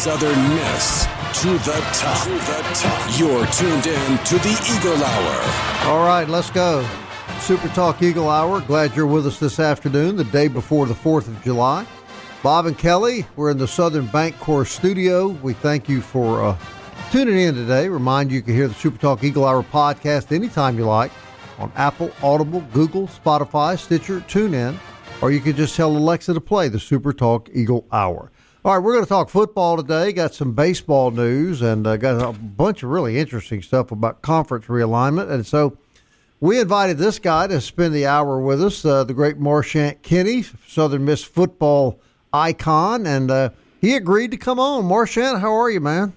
Southern Miss to the top. To the top. You're tuned in to the Eagle Hour. All right, let's go. Super Talk Eagle Hour. Glad you're with us this afternoon, the day before the 4th of July. Bob and Kelly, we're in the Southern Bank Corps studio. We thank you for uh, tuning in today. Remind you you can hear the Super Talk Eagle Hour podcast anytime you like on Apple, Audible, Google, Spotify, Stitcher, TuneIn, or you can just tell Alexa to play the Super Talk Eagle Hour. All right, we're going to talk football today. Got some baseball news and uh, got a bunch of really interesting stuff about conference realignment. And so we invited this guy to spend the hour with us, uh, the great Marchant Kenney, Southern Miss football icon, and uh, he agreed to come on. Marchant, how are you, man?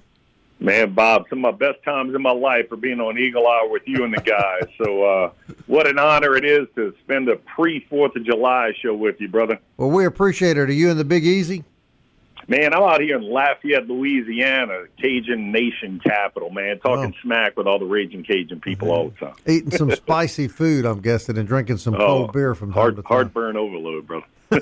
Man, Bob, some of my best times in my life are being on Eagle Hour with you and the guys. so, uh, what an honor it is to spend a pre Fourth of July show with you, brother. Well, we appreciate it. Are you in the Big Easy? Man, I'm out here in Lafayette, Louisiana, Cajun Nation capital, man, talking Oh. smack with all the raging Cajun people all the time. Eating some spicy food, I'm guessing, and drinking some cold beer from time heart, to time. heartburn overload, brother.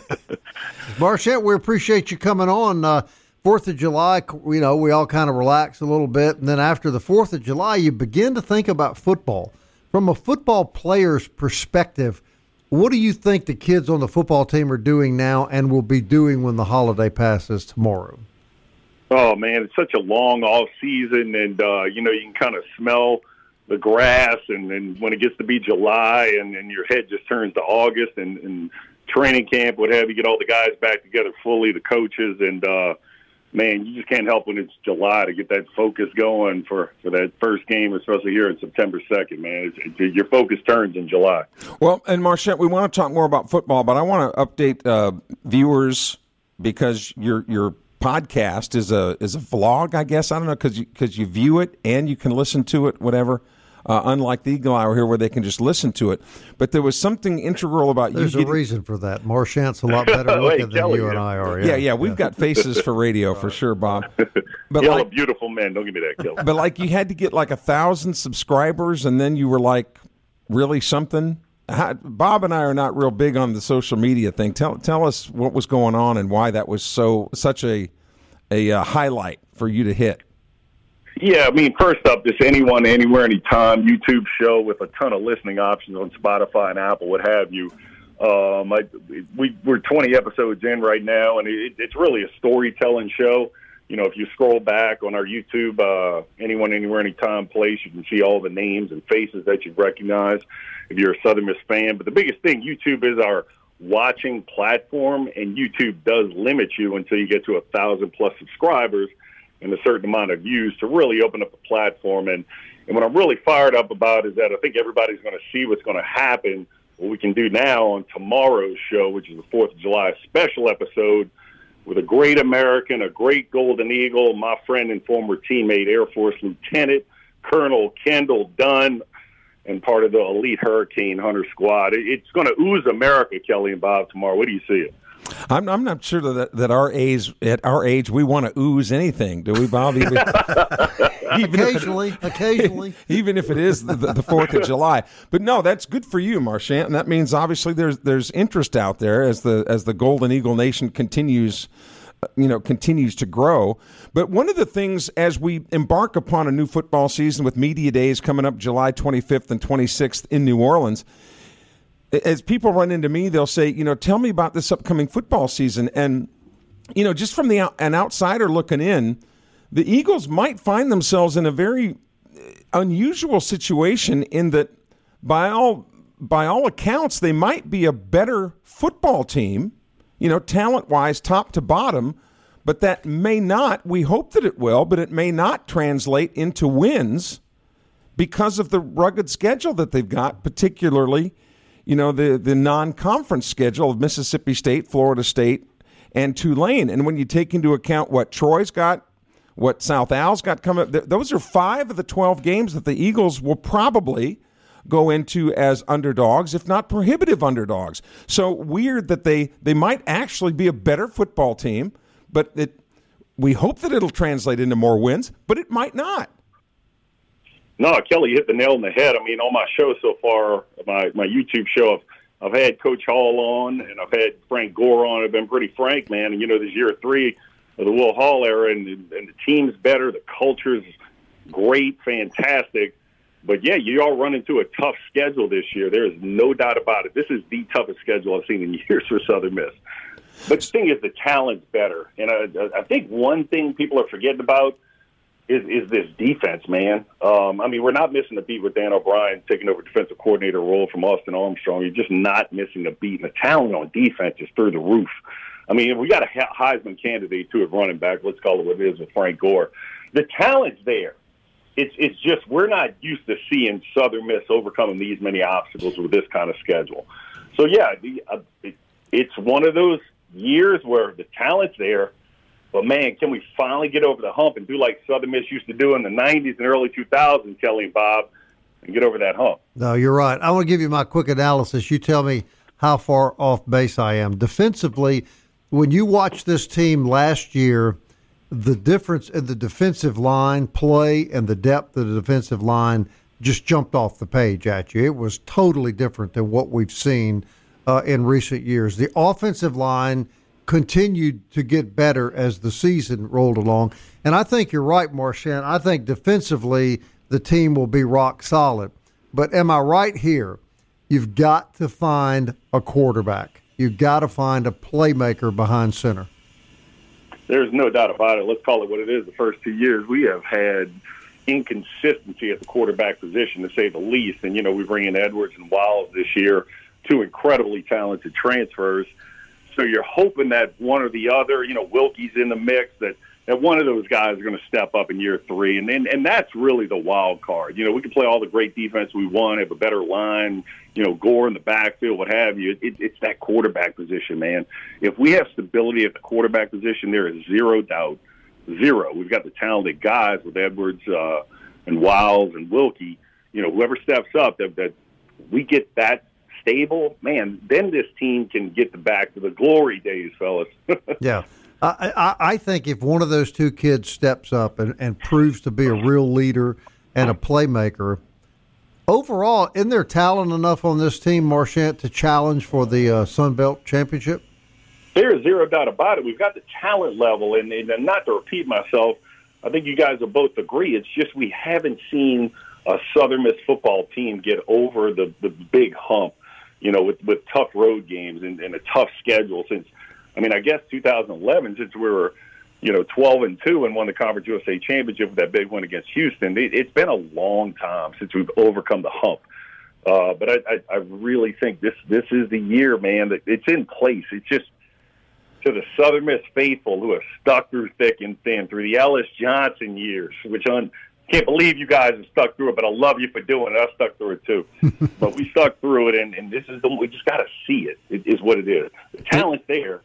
Marchant, we appreciate you coming on. Uh, Fourth of July, you know, we all kind of relax a little bit, and then after the Fourth of July, you begin to think about football from a football player's perspective. What do you think the kids on the football team are doing now and will be doing when the holiday passes tomorrow? Oh man, it's such a long off season, and uh, you know you can kind of smell the grass, and, and when it gets to be July, and, and your head just turns to August, and, and training camp, what have you, get all the guys back together fully, the coaches, and uh, man, you just can't help when it's July to get that focus going for for that first game, especially here on September second. Man, it's, it, your focus turns in July. Well, and Marchant, we want to talk more about football, but I want to update uh, viewers because your your podcast is a is a vlog, I guess. I don't know because you, cause you view it and you can listen to it, whatever. Uh, unlike the Eagle Hour here, where they can just listen to it, but there was something integral about you. There's a reason for that. Marchant's a lot better Wait, looking than Kelly, you and. I are. yeah, yeah, we've got faces for radio for sure, Bob. But Y'all like, are beautiful men. Don't give me that, Kill. but like you had to get like a thousand subscribers, and then you were like, really something. How, Bob and I are not real big on the social media thing. Tell tell us what was going on and why that was so such a a uh, highlight for you to hit. Yeah, I mean, first up, this anyone, anywhere, anytime YouTube show with a ton of listening options on Spotify and Apple, what have you. Um, I, we we're 20 episodes in right now, and it, it's really a storytelling show. You know, if you scroll back on our YouTube, uh, anyone, anywhere, anytime place, you can see all the names and faces that you recognize if you're a Southern Miss fan. But the biggest thing, YouTube is our watching platform, and YouTube does limit you until you get to a thousand plus subscribers and a certain amount of views to really open up the platform. And, and what I'm really fired up about is that I think everybody's going to see what's going to happen, what we can do now on tomorrow's show, which is the 4th of July special episode with a great American, a great Golden Eagle, my friend and former teammate, Air Force Lieutenant Colonel Kendall Dunn, and part of the elite Hurricane Hunter squad. It's going to ooze America, Kelly and Bob, tomorrow. What do you see it? I'm I'm not sure that that our age at our age we want to ooze anything, do we, Bob? Even, even if it- Occasionally, occasionally. even if it is the, the Fourth of July. But no, that's good for you, Marchant, and that means obviously there's there's interest out there as the as the Golden Eagle Nation continues, you know, continues to grow. But one of the things as we embark upon a new football season with media days coming up July 25th and 26th in New Orleans. As people run into me, they'll say, you know, tell me about this upcoming football season. And, you know, just from the an outsider looking in, the Eagles might find themselves in a very uh, unusual situation in that by all by all accounts they might be a better football team, you know, talent-wise top to bottom, but that may not, we hope that it will, but it may not translate into wins because of the rugged schedule that they've got, particularly you know, the, the non conference schedule of Mississippi State, Florida State, and Tulane. And when you take into account what Troy's got, what South Al's got coming, th- those are five of the 12 games that the Eagles will probably go into as underdogs, if not prohibitive underdogs. So weird that they, they might actually be a better football team, but it, we hope that it'll translate into more wins, but it might not. No, Kelly hit the nail on the head. I mean, on my show so far, my my YouTube show, I've, I've had Coach Hall on and I've had Frank Gore on. I've been pretty frank, man. And you know, this year three of the Will Hall era, and, and the team's better, the culture's great, fantastic. But yeah, you all run into a tough schedule this year. There is no doubt about it. This is the toughest schedule I've seen in years for Southern Miss. But the thing is, the talent's better, and I, I think one thing people are forgetting about is is this defense, man. Um, I mean, we're not missing a beat with Dan O'Brien taking over defensive coordinator role from Austin Armstrong. You're just not missing a beat, and the talent on defense is through the roof. I mean, we got a Heisman candidate to at running back. Let's call it what it is with Frank Gore. The talent's there. It's it's just we're not used to seeing Southern Miss overcoming these many obstacles with this kind of schedule. So yeah, the, uh, it, it's one of those years where the talent's there but man, can we finally get over the hump and do like Southern Miss used to do in the 90s and early 2000s, Kelly and Bob, and get over that hump? No, you're right. I want to give you my quick analysis. You tell me how far off base I am. Defensively, when you watch this team last year, the difference in the defensive line play and the depth of the defensive line just jumped off the page at you. It was totally different than what we've seen uh, in recent years. The offensive line – continued to get better as the season rolled along. And I think you're right, Marchant. I think defensively the team will be rock solid. But am I right here? You've got to find a quarterback. You've got to find a playmaker behind center. There's no doubt about it. Let's call it what it is. The first two years, we have had inconsistency at the quarterback position, to say the least. And, you know, we bring in Edwards and Wiles this year, two incredibly talented transfers. So you're hoping that one or the other, you know, Wilcke's in the mix, that that one of those guys are going to step up in year three, and and, and that's really the wild card. You know, we can play all the great defense we want, have a better line, you know, Gore in the backfield, what have you. It, it's that quarterback position, man. If we have stability at the quarterback position, there is zero doubt, zero. We've got the talented guys with Edwards uh, and Wiles and Wilkie. You know, whoever steps up, that that we get that stable, man, then this team can get the back to the glory days, fellas. yeah. I, I, I think if one of those two kids steps up and, and proves to be a real leader and a playmaker, overall, isn't there talent enough on this team, Marchant, to challenge for the uh, Sun Belt Championship? There is zero doubt about it. We've got the talent level, and, and not to repeat myself, I think you guys will both agree. It's just we haven't seen a Southern Miss football team get over the the big hump you know, with, with tough road games and, and a tough schedule since, I mean, I guess 2011, since we were, you know, 12 and 2 and won the Conference USA Championship with that big win against Houston. It, it's been a long time since we've overcome the hump. Uh, but I, I, I really think this this is the year, man. That it's in place. It's just to the Southern Miss faithful who have stuck through thick and thin through the Ellis Johnson years, which on can't believe you guys have stuck through it, but I love you for doing it. I stuck through it too, but we stuck through it, and, and this is the we just got to see it. It is what it is. The talent's there.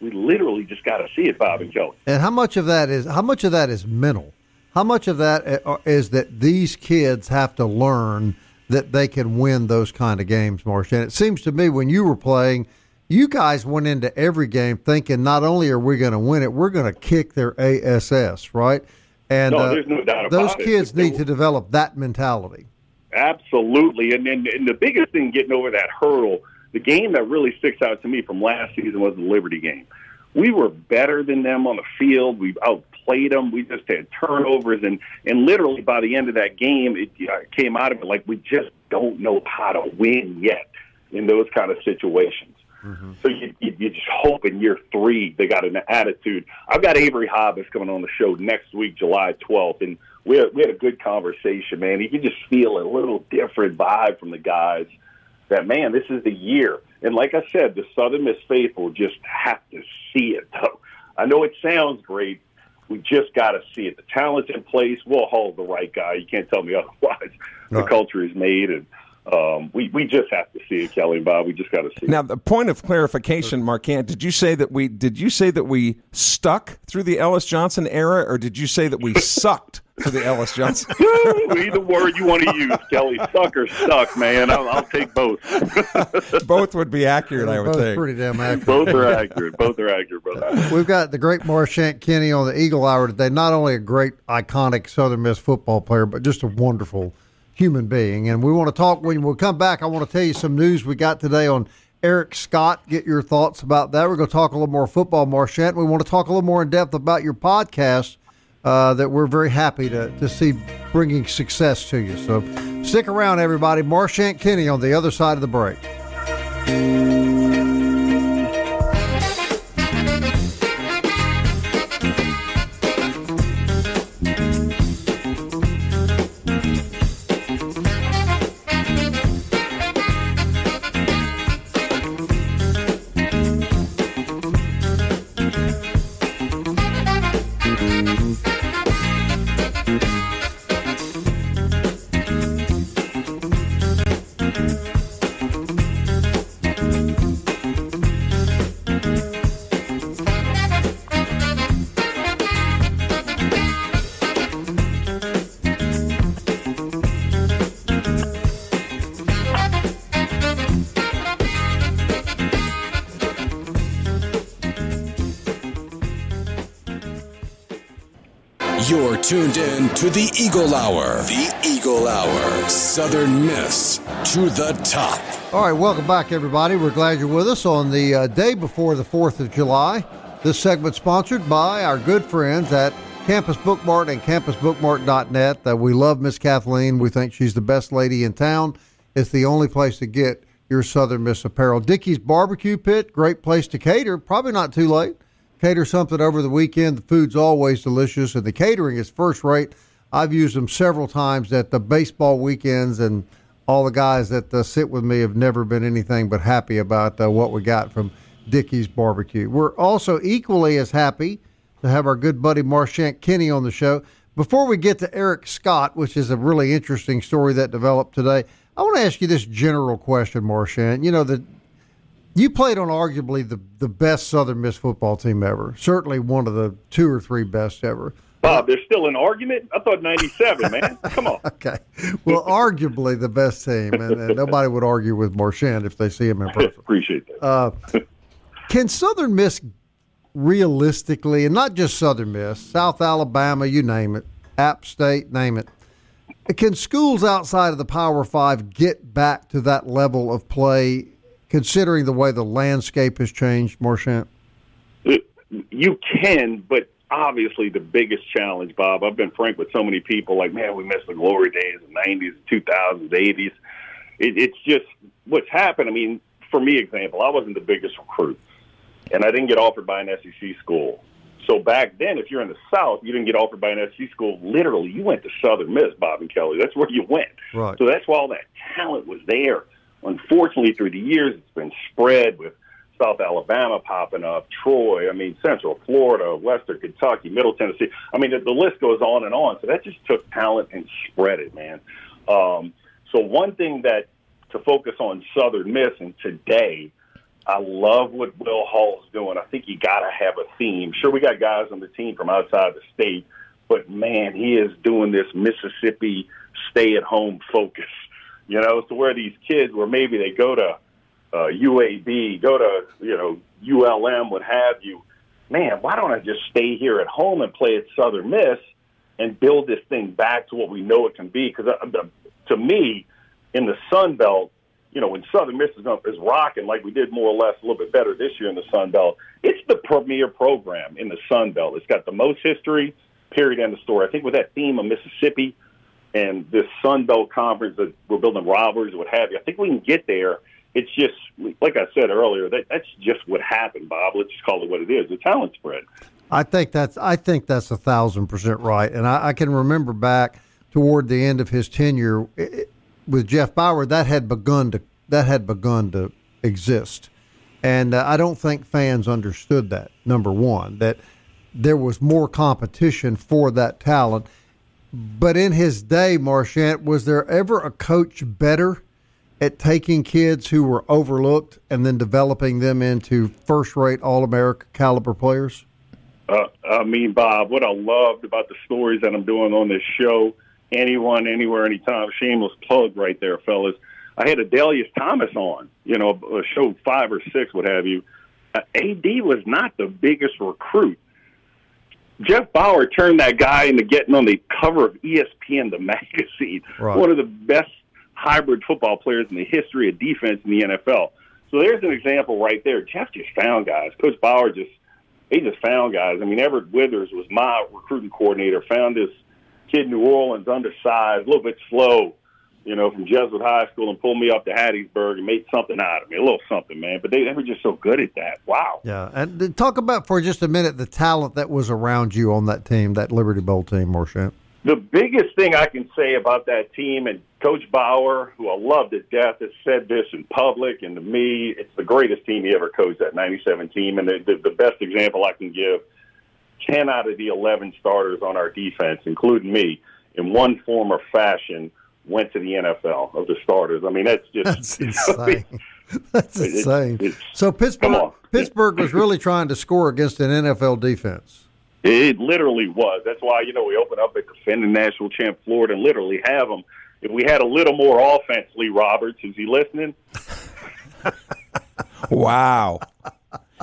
We literally just got to see it, Bob and Kelly. And how much of that is how much of that is mental? How much of that uh, that these kids have to learn that they can win those kind of games, Marsh? And it seems to me when you were playing, you guys went into every game thinking not only are we going to win it, we're going to kick their ASS, right? And no, uh, there's no doubt those kids need to develop that mentality. Absolutely, and, and and the biggest thing getting over that hurdle, the game that really sticks out to me from last season was the Liberty game. We were better than them on the field. We outplayed them. We just had turnovers, and and literally by the end of that game, it uh, came out of it like we just don't know how to win yet. in those kind of situations. Mm-hmm. So you, you, you just hope in year three they got an attitude. I've got Avery Hobbs coming on the show next week, July 12th, and we had, we had a good conversation, man. You can just feel a little different vibe from the guys that, man, this is the year. And like I said, the Southern Miss faithful just have to see it, though. I know it sounds great. We just got to see it. The talent's in place. Will Hall's the right guy. You can't tell me otherwise. The culture is made, and – um, we we just have to see it, Kelly and Bob. We just got to see. Now, the point of clarification, Marquand, did you say that we did you say that we stuck through the Ellis Johnson era, or did you say that we sucked through the Ellis Johnson? Either word you want to use, Kelly. Suck or stuck, man. I'll, I'll take both. both would be accurate, I would both think. Pretty damn accurate. Both are accurate. Both are accurate, brother. We've got the great Marchant Kenney on the Eagle Hour today. Not only a great, iconic Southern Miss football player, but just a wonderful human being. And we want to talk when we come back. I want to tell you some news we got today on Eric Scott. Get your thoughts about that. We're going to talk a little more football, Marchant. We want to talk a little more in depth about your podcast uh, that we're very happy to, to see bringing success to you. So stick around, everybody. Marchant Kenney on the other side of the break. Tuned in to the Eagle Hour. The Eagle Hour. Southern Miss to the top. All right, welcome back, everybody. We're glad you're with us on the uh, day before the 4th of July. This segment sponsored by our good friends at Campus Bookmart and campusbookmart.net. Uh, we love Miss Kathleen. We think she's the best lady in town. It's the only place to get your Southern Miss apparel. Dickey's Barbecue Pit, great place to cater. Probably not too late cater something over the weekend. The food's always delicious, and the catering is first rate. I've used them several times at the baseball weekends, and all the guys that uh, sit with me have never been anything but happy about uh, what we got from Dickey's Barbecue. We're also equally as happy to have our good buddy Marchant Kenney on the show. Before we get to Eric Scott, which is a really interesting story that developed today, I want to ask you this general question, Marchant. You know, the you played on arguably the, the best Southern Miss football team ever. Certainly one of the two or three best ever. Bob, there's still an argument? I thought 97, man. Come on. okay. Well, arguably the best team, and, and, nobody would argue with Marchant if they see him in person. Appreciate that. Uh, can Southern Miss realistically, and not just Southern Miss, South Alabama, you name it, App State, name it, can schools outside of the Power Five get back to that level of play considering the way the landscape has changed, Marchant? You can, but obviously the biggest challenge, Bob. I've been frank with so many people, like, man, we miss the glory days, the '90s, 2000s, '80s. It, it's just what's happened. I mean, for me, example, I wasn't the biggest recruit, and I didn't get offered by an SEC school. So back then, if you're in the South, you didn't get offered by an SEC school. Literally, you went to Southern Miss, Bob and Kelly. That's where you went. Right. So that's why all that talent was there. Unfortunately, through the years, it's been spread with South Alabama popping up, Troy, I mean, Central Florida, Western Kentucky, Middle Tennessee. I mean, the, the list goes on and on. So that just took talent and spread it, man. Um, so one thing that to focus on Southern Miss and today, I love what Will Hall's doing. I think you got to have a theme. Sure, we got guys on the team from outside the state, but man, he is doing this Mississippi stay-at-home focus you know, to where these kids, where maybe they go to uh, UAB, go to you know ULM, what have you. Man, why don't I just stay here at home and play at Southern Miss and build this thing back to what we know it can be? Because uh, to me, in the Sun Belt, you know, when Southern Miss is, is rocking like we did more or less a little bit better this year in the Sun Belt, it's the premier program in the Sun Belt. It's got the most history, period, end of story. I think with that theme of Mississippi and this Sun Belt conference that we're building rivalries, what have you. I think we can get there it's just like I said earlier. That that's just what happened, Bob. Let's just call it what it is. The talent spread. I think that's I think that's a thousand percent right, and I, I can remember back toward the end of his tenure it, with Jeff Bower that had begun to that had begun to exist, and uh, I don't think fans understood that. Number one, that there was more competition for that talent. But in his day, Marchant, was there ever a coach better at taking kids who were overlooked and then developing them into first-rate All-America caliber players? Uh, I mean, Bob, what I loved about the stories that I'm doing on this show, anyone, anywhere, anytime, shameless plug right there, fellas. I had Adalius Thomas on, you know, a show five or six, what have you. Uh, AD was not the biggest recruit. Jeff Bower turned that guy into getting on the cover of ESPN, the magazine. Right. One of the best hybrid football players in the history of defense in the NFL. So there's an example right there. Jeff just found guys. Coach Bower just he just found guys. I mean, Everett Withers was my recruiting coordinator. Found this kid in New Orleans, undersized, a little bit slow, you know, from Jesuit High School, and pulled me up to Hattiesburg and made something out of me, a little something, man. But they, they were just so good at that. Wow. Yeah, and talk about for just a minute the talent that was around you on that team, that Liberty Bowl team, Marchant. The biggest thing I can say about that team, and Coach Bower, who I love to death, has said this in public and to me, it's the greatest team he ever coached, that 97 team. And the, the, the best example I can give 10 out of the 11 starters on our defense, including me, in one form or fashion, went to the NFL of the starters. I mean, that's just That's insane. That's It's- insane. it's- So Pittsburgh. Pittsburgh was really trying to score against an NFL defense. It literally was. That's why you know we open up at defending national champ Florida and literally have them. If we had a little more offense, Lee Roberts, is he listening? Wow.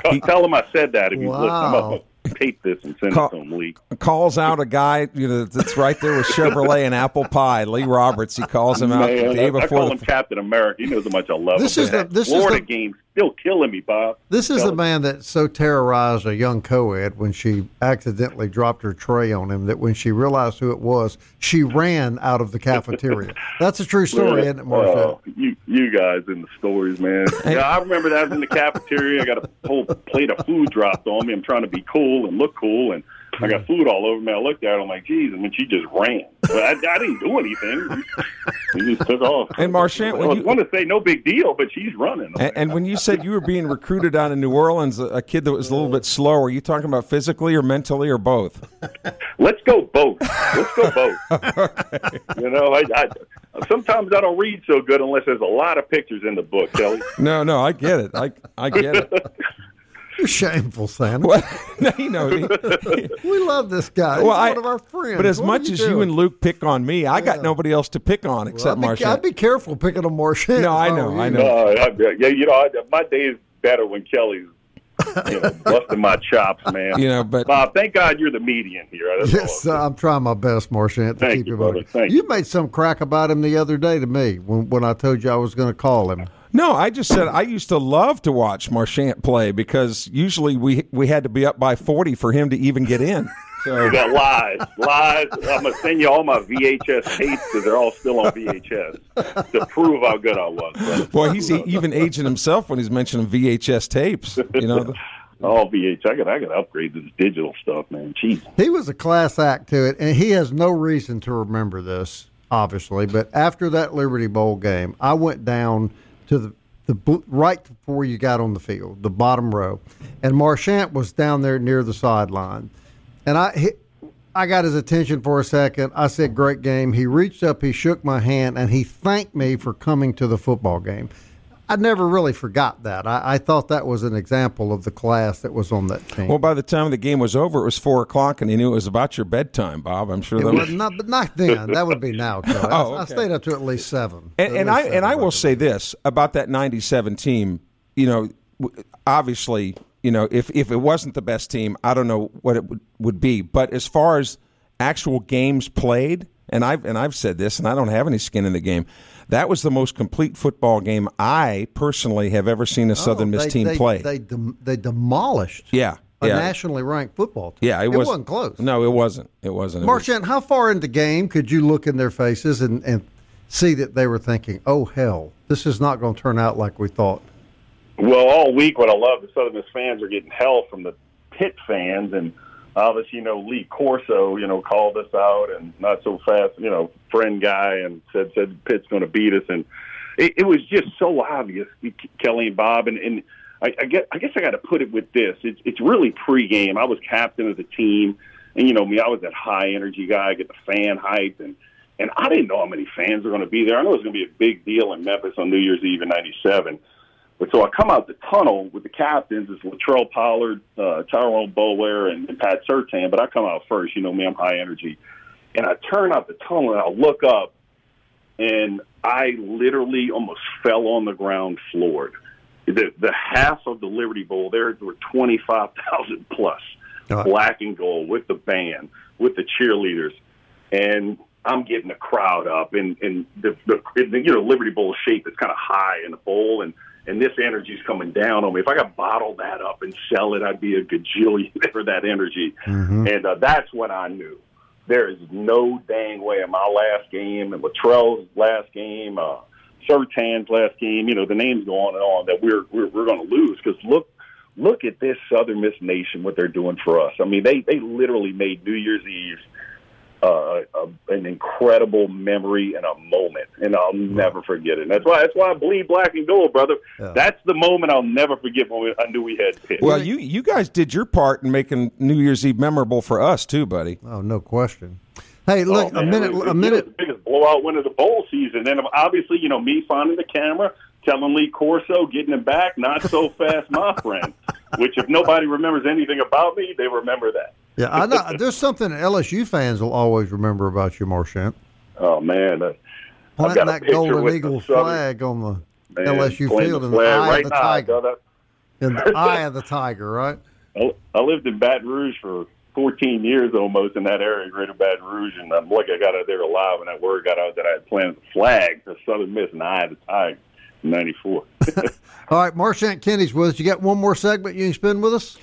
Tell- Tell him I said that. If he's listening, I'm Wow. gonna tape this and send Call- it to him, Lee. Calls out a guy you know that's right there with Chevrolet and apple pie. Lee Roberts. He calls him out the day I, I before call the him Captain America. He knows how much I love This him. is the- that this is Florida the- game still killing me, Bob. This is Tell the man that so terrorized a young co-ed when she accidentally dropped her tray on him that when she realized who it was, she ran out of the cafeteria. That's a true story, isn't it, Marchant? Oh, you you guys in the stories, man. Yeah, I remember that I was in the cafeteria. I got a whole plate of food dropped on me. I'm trying to be cool and look cool, and I got food all over me. I looked at her. I'm like, geez, and then she just ran. But I, I didn't do anything. She just took off. And Marchant, when I you- want to say no big deal, but she's running. And, and when you said you were being recruited out in New Orleans, a, kid that was a little bit slower, are you talking about physically or mentally or both? Let's go both. Let's go both. You know, I, I sometimes I don't read so good unless there's a lot of pictures in the book, Kelly. No, no, I get it. I I get it. You're shameful, Santa. What? No, you know, he- We love this guy. He's well, I, one of our friends. but as What are much as doing? you and Luke pick on me, I got Yeah. nobody else to pick on Well, except I'd be, I'd be careful picking on Marchant. No, I know, I know. No, I, yeah, you know, I, my day is better when Kelly's you know, busting my chops, man. You know, but- Bob, thank God you're the median here. That's all. Yes, uh, I'm trying my best, Marchant, to Thank keep you, him brother. Thank you you. made some crack about him the other day to me when, when I told you I was going to call him. No, I just said I used to love to watch Marchant play because usually we we had to be up by forty for him to even get in. So You got lies, lies. I'm gonna send you all my VHS tapes because they're all still on VHS to prove how good I was. brother. boy, he's even aging himself when he's mentioning VHS tapes. You know, oh, All VH. I got, I got to upgrade this digital stuff, man. Jeez. He was a class act to it, and he has no reason to remember this, obviously. But after that Liberty Bowl game, I went down to the the right before you got on the field, the bottom row, and Marchant was down there near the sideline, and I hit. I got his attention for a second. I said, "Great game." He reached up, he shook my hand, and he thanked me for coming to the football game. I never really forgot that. I, I thought that was an example of the class that was on that team. well, by the time the game was over, it was four o'clock, and he knew it was about your bedtime, Bob. I'm sure It that was not, but not then. That would be now. I- Oh, I, stayed up to at least seven. And, and least I seven and I will say this about that '97 team. You know, obviously, you know, if if it wasn't the best team, I don't know what it would, would be. But as far as actual games played, and I've and I've said this, and I don't have any skin in the game. That was the most complete football game I personally have ever seen a oh, Southern Oh, Miss they, team they, play. They dem- they demolished. yeah, A yeah, nationally ranked football team. yeah. It, it was, wasn't close. No, it wasn't. It wasn't. It was- Marchant, how far into the game could you look in their faces and, and see that they were thinking, "Oh hell, this is not going to turn out like we thought. Well, all week, what I love, the Southern Miss fans are getting hell from the Pitt fans, and obviously, you know, Lee Corso, you know, called us out and not so fast, you know, friend guy, and said said Pitt's going to beat us, and it, it was just so obvious, Kelly and Bob, and, and I, I guess I guess I got to put it with this: it's it's really pregame. I was captain of the team, and you know me, I was that high energy guy, get the fan hype, and and I didn't know how many fans were going to be there. I know it was going to be a big deal in Memphis on New Year's Eve in '97 but so I come out the tunnel with the captains. It's Latrell Pollard, uh, Tyrone Boulware, and, and Pat Surtain. But I come out first. You know me, I'm high energy. And I turn out the tunnel and I look up, and I literally almost fell on the ground floored. The, the half of the Liberty Bowl, there were 25,000 plus uh-huh. black and gold with the band, with the cheerleaders. And I'm getting the crowd up, and, and the, the, you know, Liberty Bowl shape is kind of high in the bowl. And and this energy is coming down on me. If I could bottle that up and sell it, I'd be a gajillion for that energy. Mm-hmm. And uh, that's when I knew there is no dang way in my last game and Latrell's last game, uh, Surtain's last game. You know, the names go on and on that we're we're, we're going to lose because look. Look at this Southern Miss Nation, what they're doing for us. I mean, they they literally made New Year's Eve uh, a, an incredible memory and a moment, and I'll never forget it. And that's why that's why I bleed black and gold, brother. Yeah. That's the moment I'll never forget when we, I knew we had Pitt. Well, you you guys did your part in making New Year's Eve memorable for us too, buddy. Oh, no question. Hey, look, oh, a minute, it, a minute. the biggest blowout win of the bowl season. And obviously, you know, me finding the camera, telling Lee Corso, getting him back, not so fast, my friend. Which, if nobody remembers anything about me, they remember that. Yeah, I know. There's something LSU fans will always remember about you, Marchant. Oh man, uh, planting that golden eagle flag on the man, LSU field in the eye right of the tiger. In the eye of the tiger, right? I lived in Baton Rouge for 14 years almost in that area, Greater Baton Rouge, and I'm lucky I got out there alive. And that word got out that I had planted the flag for Southern Miss in the eye of the tiger. 94. all right, Marchant Kenney's with us. You got one more segment you can spend with us?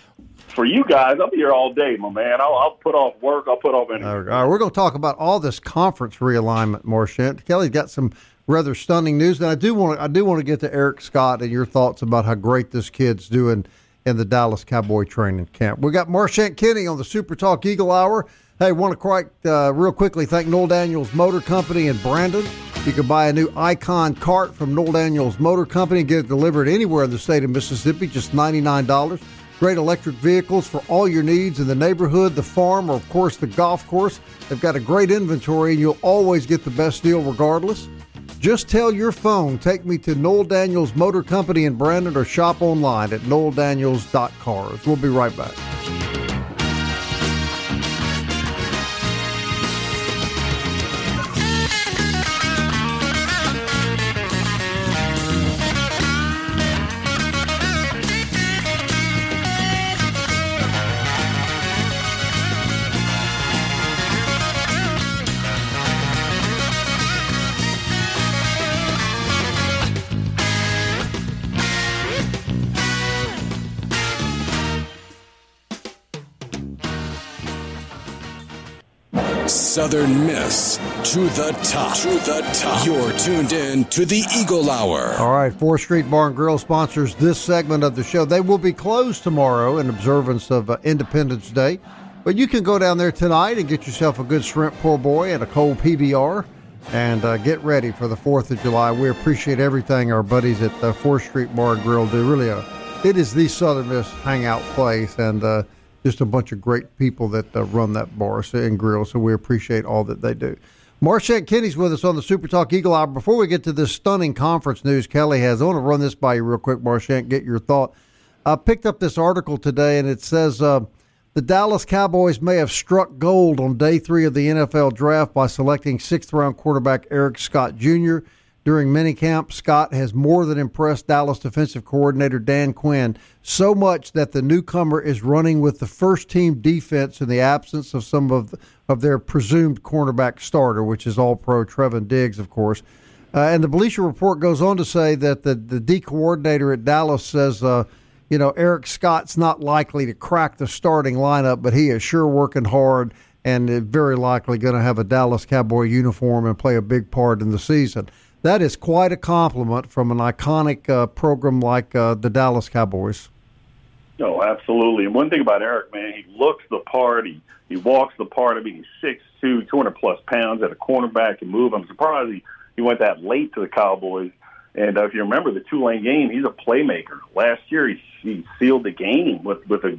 For you guys, I'll be here all day, my man. I'll, I'll put off work. I'll put off anything. All right, we're going to talk about all this conference realignment, Marchant. Kelly's got some rather stunning news, and I do want to I do want to get to Eric Scott and your thoughts about how great this kid's doing in the Dallas Cowboy training camp. We got Marchant Kenney on the Super Talk Eagle Hour. Hey, want to quite uh, real quickly thank Noel Daniels Motor Company in Brandon. You can buy a new Icon cart from Noel Daniels Motor Company and get it delivered anywhere in the state of Mississippi, just ninety nine dollars. Great electric vehicles for all your needs in the neighborhood, the farm, or of course the golf course. They've got a great inventory and you'll always get the best deal regardless. Just tell your phone, take me to Noel Daniels Motor Company in Brandon or shop online at noeldaniels.cars. We'll be right back. Southern Miss to the top. To the top. You're tuned in to the Eagle Hour. All right, 4th Street Bar and Grill sponsors this segment of the show. They will be closed tomorrow in observance of uh, Independence Day, but you can go down there tonight and get yourself a good shrimp poor boy and a cold PBR and uh, get ready for the 4th of July. We appreciate everything our buddies at the 4th Street Bar and Grill do. Really, uh, it is the Southern Miss hangout place, and uh, just a bunch of great people that uh, run that bar and grill. So we appreciate all that they do. Marchant Kenney's with us on the Super Talk Eagle Hour. Before we get to this stunning conference news Kelly has, I want to run this by you real quick, Marchant, get your thought. I picked up this article today, and it says uh, the Dallas Cowboys may have struck gold on day three of the NFL draft by selecting sixth round quarterback Eric Scott Jr. During minicamp, Scott has more than impressed Dallas defensive coordinator Dan Quinn so much that the newcomer is running with the first team defense in the absence of some of of their presumed cornerback starter, which is all pro Trevon Diggs, of course. Uh, and the Bleacher Report goes on to say that the, the D coordinator at Dallas says, uh, you know, Eric Scott's not likely to crack the starting lineup, but he is sure working hard and very likely going to have a Dallas Cowboy uniform and play a big part in the season. That is quite a compliment from an iconic uh, program like uh, the Dallas Cowboys. No, absolutely. And one thing about Eric, man, he looks the part. He, he walks the part. I mean, he's 6'2", 200 plus pounds at a cornerback and move. I'm surprised he, he went that late to the Cowboys. And uh, if you remember the Tulane game, he's a playmaker. Last year, he, he sealed the game with with a,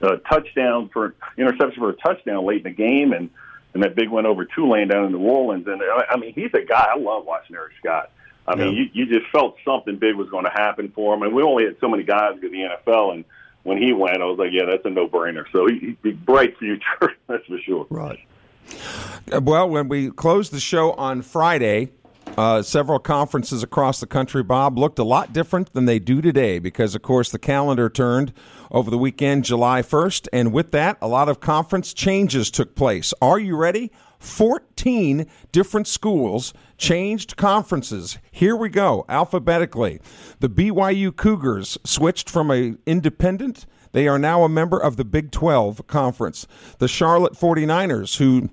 a touchdown for interception for a touchdown late in the game, and and that big one over Tulane down in New Orleans. And uh, I mean, he's a guy I love watching Eric Scott. I mean, yeah. you, you just felt something big was going to happen for him. And we only had so many guys in the NFL, and when he went, I was like, yeah, that's a no brainer. So he, he bright future, that's for sure. Right. Uh, well, when we closed the show on Friday, uh, several conferences across the country, Bob, looked a lot different than they do today because, of course, the calendar turned over the weekend, July 1st. And with that, a lot of conference changes took place. Are you ready? 14 different schools changed conferences. Here we go, alphabetically. The BYU Cougars switched from a independent, they are now a member of the Big 12 conference. The Charlotte 49ers, who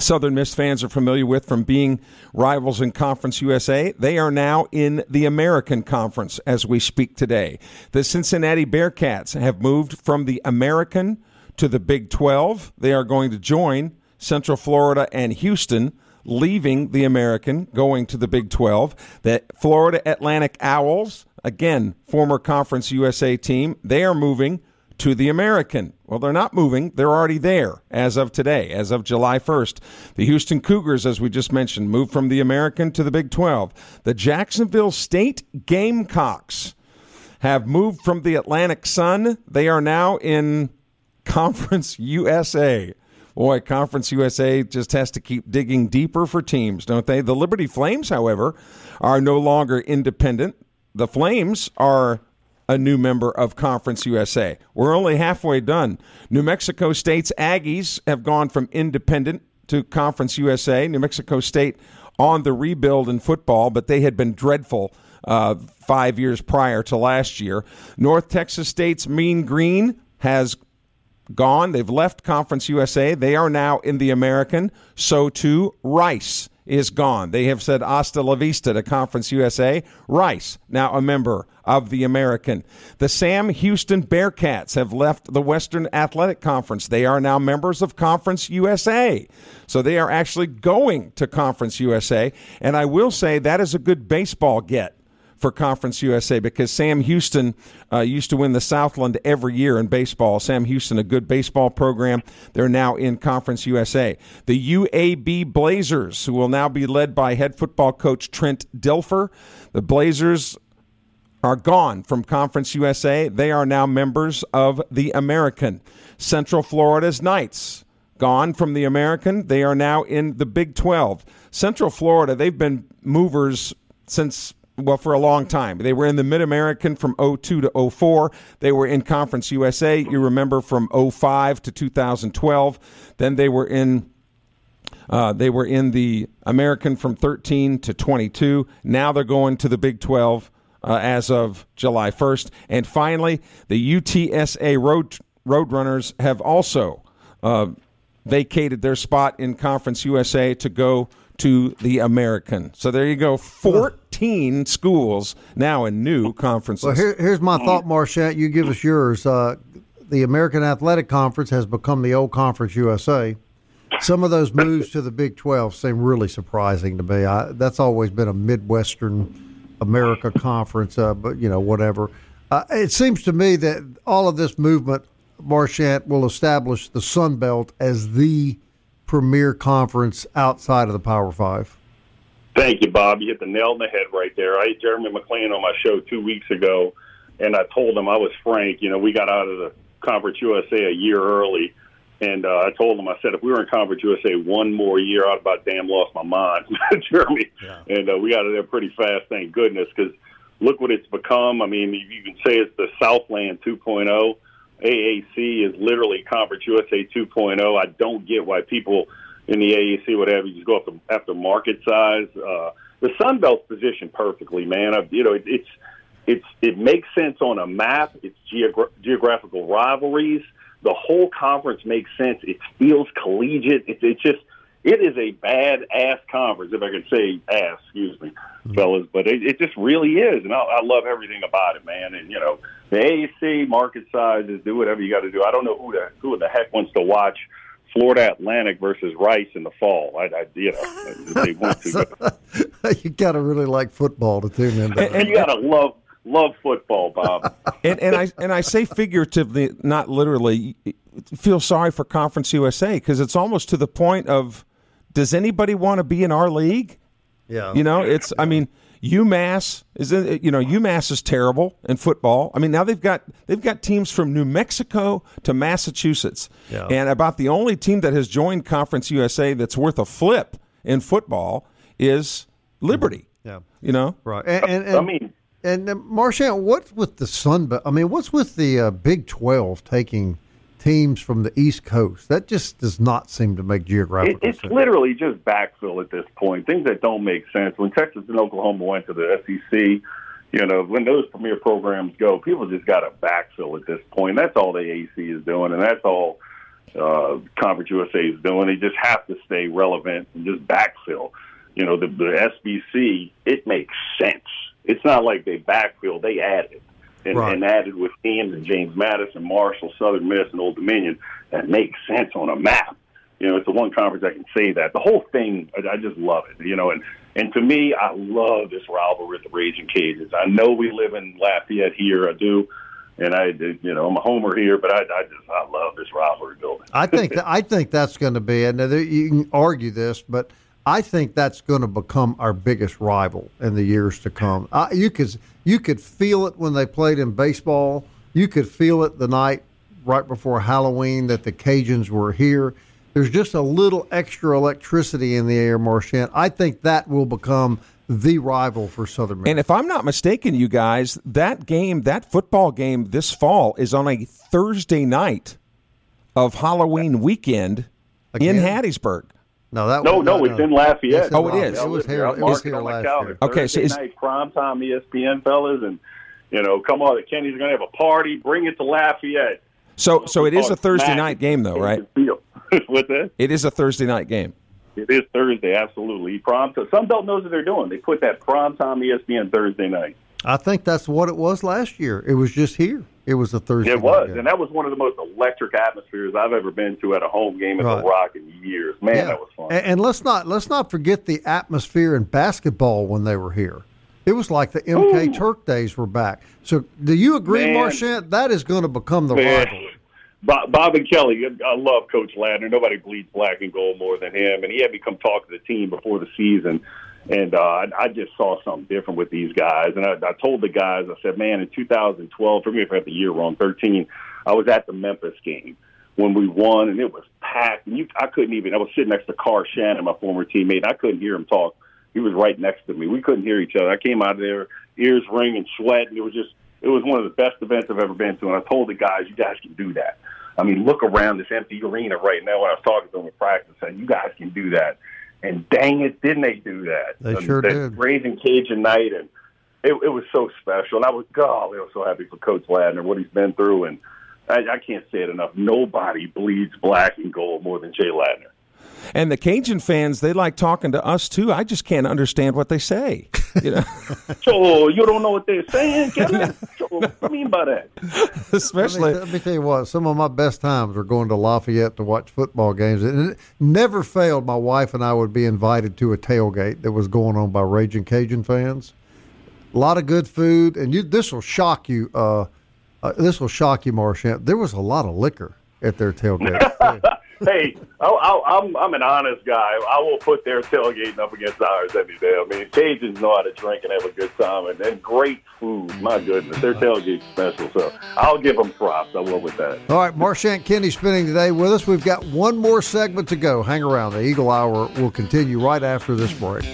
Southern Miss fans are familiar with from being rivals in Conference USA. They are now in the American Conference as we speak today. The Cincinnati Bearcats have moved from the American to the Big 12. They are going to join Central Florida and Houston, leaving the American, going to the Big 12. The Florida Atlantic Owls, again, former Conference USA team, they are moving to the American. Well, they're not moving. They're already there as of today, as of July 1st. The Houston Cougars, as we just mentioned, moved from the American to the Big 12. The Jacksonville State Gamecocks have moved from the Atlantic Sun. They are now in Conference USA. Boy, Conference USA just has to keep digging deeper for teams, don't they? The Liberty Flames, however, are no longer independent. The Flames are a new member of Conference USA. We're only halfway done. New Mexico State's Aggies have gone from independent to Conference USA. New Mexico State on the rebuild in football, but they had been dreadful uh, five years prior to last year. North Texas State's Mean Green has gone. They've left Conference USA. They are now in the American. So too Rice is gone. They have said hasta la vista to Conference USA. Rice, now a member of the American. The Sam Houston Bearcats have left the Western Athletic Conference. They are now members of Conference USA. So they are actually going to Conference USA. And I will say that is a good baseball get for Conference USA because Sam Houston uh, used to win the Southland every year in baseball. Sam Houston, a good baseball program. They're now in Conference USA. The UAB Blazers, who will now be led by head football coach Trent Dilfer. The Blazers are gone from Conference USA. They are now members of the American. Central Florida's Knights gone from the American. They are now in the Big 12. Central Florida, they've been movers since well, for a long time. They were in the Mid American from 02 to 04. They were in Conference USA, you remember, from 05 to 2012. Then they were in. Uh, they were in the American from 13 to 22. Now they're going to the Big 12 uh, as of July 1st. And finally, the UTSA Road Roadrunners have also uh, vacated their spot in Conference USA to go to the American. So there you go. 14 schools now in new conferences. Well, here, here's my thought, Marchant. You give us yours. Uh, the American Athletic Conference has become the old Conference USA. Some of those moves to the Big 12 seem really surprising to me. I, that's always been a Midwestern America conference, uh, but, you know, whatever. Uh, it seems to me that all of this movement, Marchant, will establish the Sun Belt as the premier conference outside of the Power Five? Thank you, Bob. You hit the nail on the head right there. I had Jeremy McClain on my show two weeks ago, and I told him I was frank. You know, we got out of the Conference USA a year early, and uh, I told him, I said, if we were in Conference USA one more year, I'd about damn lost my mind, Jeremy. Yeah. And uh, we got it there pretty fast, thank goodness, because look what it's become. I mean, you can say it's the Southland 2.0 AAC is literally Conference USA 2.0. I don't get why people in the AAC, whatever, you just go after, after market size. Uh, the Sun Belt's positioned perfectly, man. I, you know, it, it's it's it makes sense on a map. It's geogra- geographical rivalries. The whole conference makes sense. It feels collegiate. It, it's just it is a bad ass conference, if I can say ass, excuse me, mm-hmm. fellas. But it, it just really is, and I, I love everything about it, man. And you know, the AAC market sizes, do whatever you got to do. I don't know who the who the heck wants to watch Florida Atlantic versus Rice in the fall. I, I you know, they want to. you got to really like football to tune in. And, and you got to love love football, Bob. and, and I and I say figuratively, not literally. Feel sorry for Conference USA because it's almost to the point of, does anybody want to be in our league? Yeah, you know, it's. I mean, UMass is you know UMass is terrible in football. I mean now they've got they've got teams from New Mexico to Massachusetts, yeah. and about the only team that has joined Conference USA that's worth a flip in football is Liberty. Yeah, you know right. And, and, and I mean, and uh, Marchant, what's with the Sun? I mean, what's with the uh, Big Twelve taking? teams from the East Coast. That just does not seem to make geographical it, it's sense. literally just backfill at this point. Things that don't make sense. When Texas and Oklahoma went to the SEC, you know, when those premier programs go, people just got to backfill at this point. That's all the AC is doing, and that's all uh, Conference USA is doing. They just have to stay relevant and just backfill. You know, the, the SBC, it makes sense. It's not like they backfill; they added and, right. and added with teams and James Madison, Marshall, Southern Miss, and Old Dominion that makes sense on a map. You know, it's the one conference I can say that. The whole thing, I, I just love it. You know, and and to me, I love this rivalry with the Raging Cajuns. I know we live in Lafayette here. I do and I, you know, I'm a homer here, but I, I just I love this rivalry building. I think that, I think that's going to be, and uh, you can argue this, but I think that's going to become our biggest rival in the years to come. Uh, you could you could feel it when they played in baseball. You could feel it the night right before Halloween that the Cajuns were here. There's just a little extra electricity in the air, Marchant. I think that will become the rival for Southern Miss. And if I'm not mistaken, you guys, that game, that football game this fall is on a Thursday night of Halloween weekend Again? in Hattiesburg. No, that no, was, no, no, it's uh, in Lafayette. It's in oh, it is. It was here. It was here last year. Okay, so it's night prime time ESPN fellas, and you know, come on, the Kenney's going to have a party. Bring it to Lafayette. So, so it is a Thursday night game, though, right? What's that? It is a Thursday night game. It is Thursday, absolutely. Prom. Some don't know what they're doing. They put that prime time ESPN Thursday night. I think that's what it was last year. It was just here. It was a Thursday. It was, and that was one of the most electric atmospheres I've ever been to at a home game at right. the Rock in years. Man, yeah. that was fun. And, and, let's not let's not forget the atmosphere in basketball when they were here. It was like the MK Ooh. Turk days were back. So, do you agree, Man. Marchant? That is going to become the Man. rivalry. Bob, Bob and Kelly, I love Coach Ladner. Nobody bleeds black and gold more than him, and he had me come talk to the team before the season and uh, I, just saw something different with these guys. And I, I told the guys, I said, man, in 2012, for me if I got the year wrong, 13, I was at the Memphis game when we won, and it was packed. And you, I couldn't even. I was sitting next to Carr Shannon, my former teammate. And I couldn't hear him talk. He was right next to me. We couldn't hear each other. I came out of there, ears ringing, sweat, and it was just. It was one of the best events I've ever been to. And I told the guys, you guys can do that. I mean, look around this empty arena right now. When I was talking to them in practice, and you guys can do that and dang it, didn't they do that? They and sure that did. Raising Cajun night, and it, it was so special. And I was, golly, I was so happy for Coach Ladner, what he's been through. And I, I can't say it enough. Nobody bleeds black and gold more than Jay Ladner. And the Cajun fans, they like talking to us too. I just can't understand what they say. You know? so you don't know what they're saying, Kevin? So what do you mean by that? Especially, let me, let me, tell you what. Some of my best times were going to Lafayette to watch football games. And it never failed. My wife and I would be invited to a tailgate that was going on by Raging Cajun fans. A lot of good food, and you. This will shock you. Uh, uh, this will shock you, Marchant. There was a lot of liquor at their tailgate hey, I, am I'm an honest guy. I will put their tailgating up against ours every day. I mean, Cajuns know how to drink and have a good time, and, and great food. My goodness, their tailgate special. So I'll give them props. I will with that. All right, Marchant Kenney spending today with us. We've got one more segment to go. Hang around. The Eagle Hour will continue right after this break.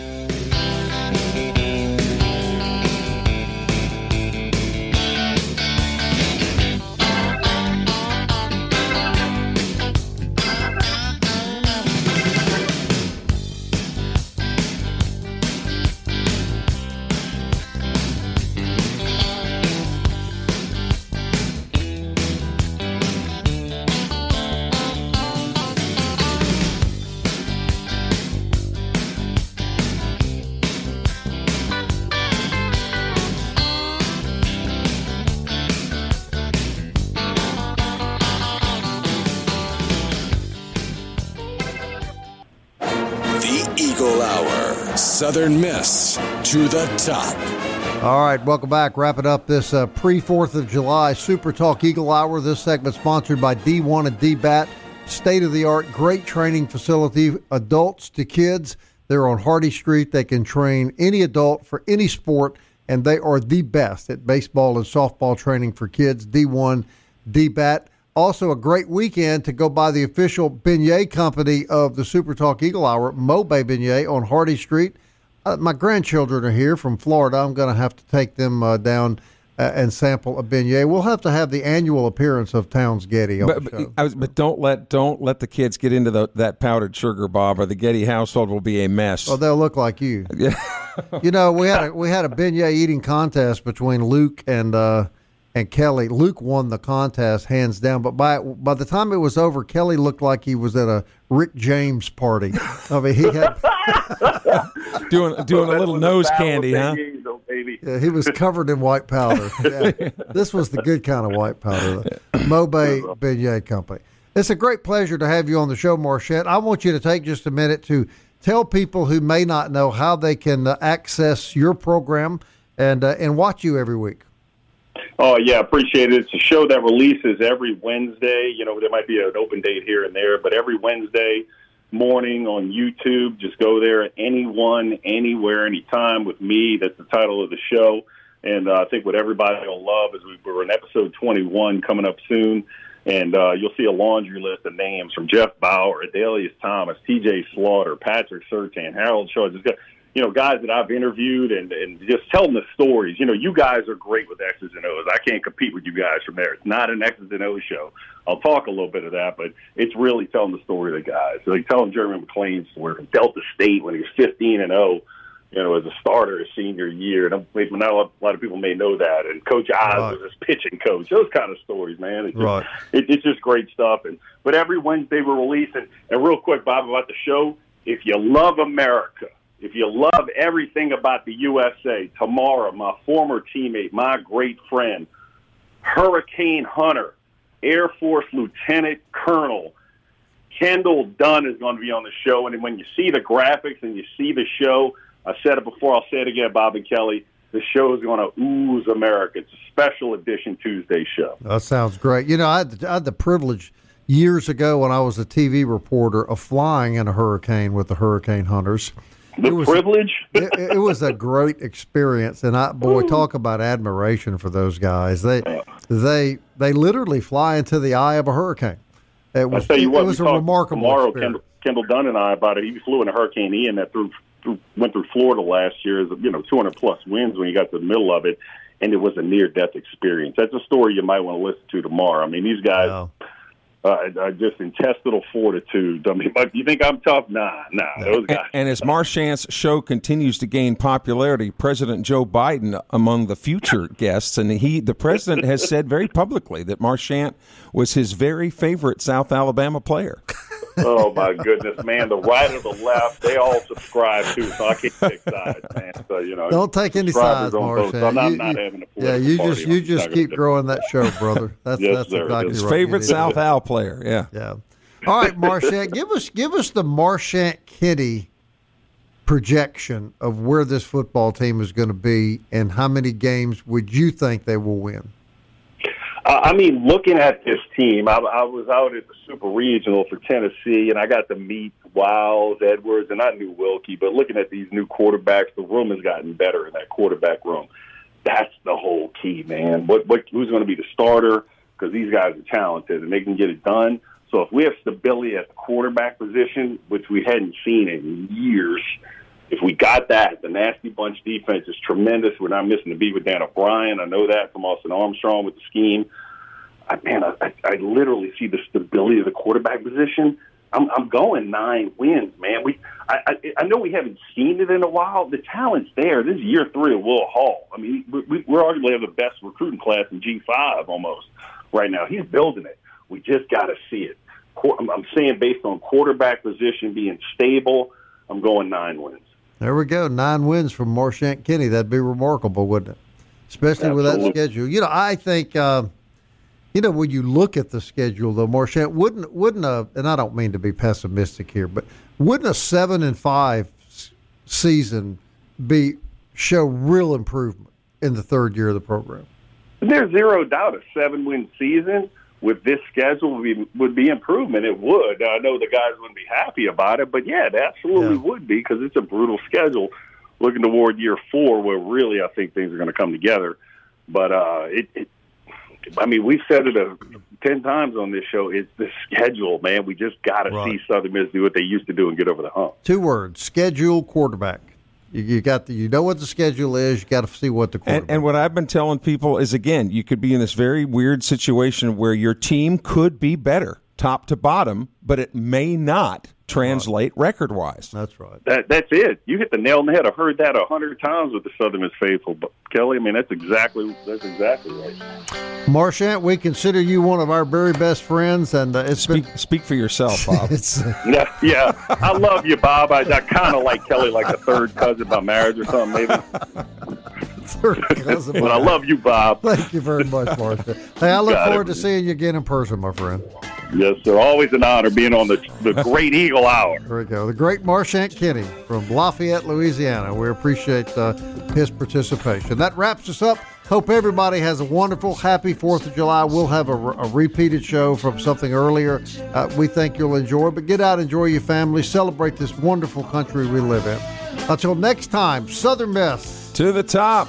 All right, welcome back. Wrapping up this uh, pre 4th of July Super Talk Eagle Hour. This segment sponsored by D1 and DBAT. State of the art, great training facility, adults to kids. They're on Hardy Street. They can train any adult for any sport, and they are the best at baseball and softball training for kids. D1, DBAT. Also, a great weekend to go by the official beignet company of the Super Talk Eagle Hour, Mobay Beignet on Hardy Street. Uh, my grandchildren are here from Florida. I'm going to have to take them uh, down uh, and sample a beignet. We'll have to have the annual appearance of Towns Getty on but, the show. But, was, but don't let don't let the kids get into the, that powdered sugar, Bob, or the Getty household will be a mess. Well, they'll look like you. Yeah. you know, we had a, we had a beignet eating contest between Luke and uh, and Kelly. Luke won the contest hands down, but by by the time it was over, Kelly looked like he was at a Rick James party. I mean, he had doing doing a little nose candy, huh? Yeah, he was covered in white powder. Yeah. this was the good kind of white powder. Mobay Beignet Company. It's a great pleasure to have you on the show, Marchant. I want you to take just a minute to tell people who may not know how they can uh, access your program and uh, and watch you every week. Oh yeah, appreciate it. It's a show that releases every Wednesday. You know, there might be an open date here and there, but every Wednesday morning on YouTube. Just go there, anyone, anywhere, anytime with me. That's the title of the show. And uh, I think what everybody will love is we, we're in episode 21 coming up soon. And uh, you'll see a laundry list of names from Jeff Bower, Adalius Thomas, T.J. Slaughter, Patrick Surtain, Harold Shaw. Just got, you know, guys that I've interviewed and, and just telling the stories. You know, you guys are great with X's and O's. I can't compete with you guys from there. It's not an X's and O's show. I'll talk a little bit of that, but it's really telling the story of the guys. Like telling Jeremy McClain's story from Delta State when he was 15 and 0, you know, as a starter his senior year. And I'm, not a lot of people may know that. And Coach Oz right. was his pitching coach. Those kind of stories, man. It's just, right. it, it's just great stuff. And but every Wednesday we're releasing. And real quick, Bob, about the show. If you love America, if you love everything about the USA, tomorrow, my former teammate, my great friend, Hurricane Hunter Air Force Lieutenant Colonel Kendall Dunn is going to be on the show. And when you see the graphics and you see the show, I said it before, I'll say it again, Bob and Kelly. The show is going to ooze America. It's a special edition Tuesday show. That sounds great. You know, I had, I had the privilege years ago when I was a TV reporter of flying in a hurricane with the hurricane hunters. The it was, privilege. it, it, was a great experience, and I boy, hmm. talk about admiration for those guys. They they they literally fly into the eye of a hurricane. It was, I tell you what, it was a remarkable tomorrow. Kendall, Kendall Dunn and I about it. He flew in a Hurricane Ian that through, through went through Florida last year. As you know, 200 plus winds when he got to the middle of it, and it was a near death experience. That's a story you might want to listen to tomorrow. I mean, these guys. Wow uh, uh, just intestinal fortitude. I mean, you think I'm tough? Nah, nah. Those guys. And, and as Marchant's show continues to gain popularity, President Joe Biden among the future guests, and he, the president, has said very publicly that Marchant was his very favorite South Alabama player. Oh my goodness, man! The right or the left, they all subscribe too, so I can't take sides, man. So you know, don't take any sides. So I'm not, you, not having a yeah, you just you just keep growing that show, brother. That's yes, that's sir. exactly his right. favorite South Al player. Yeah, yeah. All right, Marchant, give us give us the Marchant Kenney projection of where this football team is going to be and how many games would you think they will win? I mean, looking at this team, I, I was out at the Super Regional for Tennessee, and I got to meet Wiles, Edwards, and I knew Wilcke. But looking at these new quarterbacks, the room has gotten better in that quarterback room. That's the whole key, man. What, what who's going to be the starter? Because these guys are talented and they can get it done. So if we have stability at the quarterback position, which we hadn't seen in years, if we got that, the nasty bunch defense is tremendous. We're not missing the beat with Dan O'Brien. I know that from Austin Armstrong with the scheme. I, man, I, I literally see the stability of the quarterback position. I'm, I'm going nine wins, man. We, I, I, I know we haven't seen it in a while. The talent's there. This is year three of Will Hall. I mean, we, we're arguably have the best recruiting class in G5 almost right now. He's building it. We just got to see it. I'm saying based on quarterback position being stable, I'm going nine wins. There we go. Nine wins from Marchant Kenney. That'd be remarkable, wouldn't it? Especially Absolutely. with that schedule. You know, I think, uh, you know, when you look at the schedule, though, Marchant wouldn't wouldn't a, and I don't mean to be pessimistic here, but wouldn't a seven and five season be show real improvement in the third year of the program. There's zero doubt a seven win season with this schedule would be would be improvement. It would. I know the guys wouldn't be happy about it, but yeah, it absolutely yeah. would be because it's a brutal schedule. Looking toward year four, where really I think things are going to come together. But uh, it, it, I mean, we've said it a, ten times on this show. It's the schedule, man. We just got to right. see Southern Miss do what they used to do and get over the hump. Two words: schedule quarterback. You, you got the, you know what the schedule is. You got to see what the and, and what I've been telling people is again, you could be in this very weird situation where your team could be better top to bottom, but it may not translate record wise. That's right. That that's it. You hit the nail on the head. I've heard that a hundred times with the Southern Miss faithful. But Kelly, I mean that's exactly that's exactly right. Marchant, we consider you one of our very best friends, and uh, it's speak, been speak for yourself, Bob. yeah, yeah, I love you, Bob. I, I kind of like Kelly like a third cousin by marriage or something, maybe. third cousin, but I love you, Bob. Thank you very much, Marchant. Hey, I look forward to seeing you again in person, my friend. Yes, sir. Always an honor being on the the Great Eagle Hour. There we go. The Great Marchant Kenney from Lafayette, Louisiana. We appreciate uh, his participation. That wraps us up. Hope everybody has a wonderful, happy Fourth of July. We'll have a, a repeated show from something earlier. Uh, we think you'll enjoy. But get out, enjoy your family, celebrate this wonderful country we live in. Until next time, Southern Miss to the top.